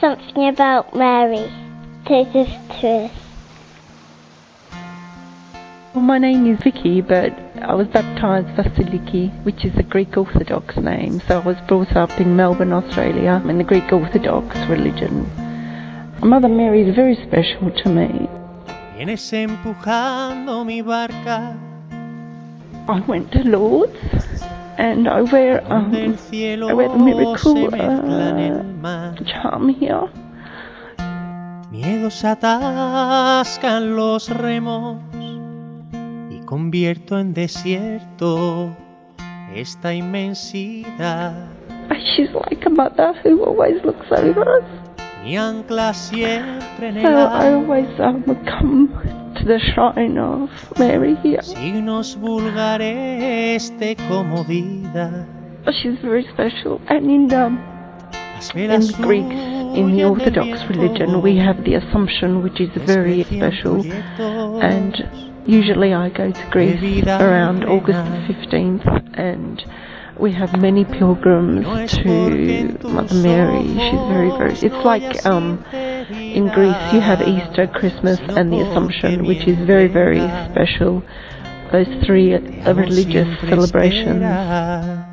something about Mary. Take us to us. Well, my name is Vicky, but I was baptised Vasiliki, which is a Greek Orthodox name. So I was brought up in Melbourne, Australia, in the Greek Orthodox religion. Mother Mary is very special to me. Vienes empujando mi barca. I went to Lourdes and I wear, um, I wear the miracle uh, charm here. Miedos atascan los remos y convierto en desierto esta inmensidad. She's like a mother who always looks over us. Mi ancla siempre en So el I agua. always um, come the shrine of Mary here. Signos vulgares de comodidad. She's very special. And in um, in Greeks, in the Orthodox religion, we have the Assumption, which is very special. And usually I go to Greece around August the 15th, and we have many pilgrims No es porque en to Mother Mary. She's very, very. It's like um, in Greece you have Easter, Christmas, and the Assumption, which is very, very special. Those three religious celebrations.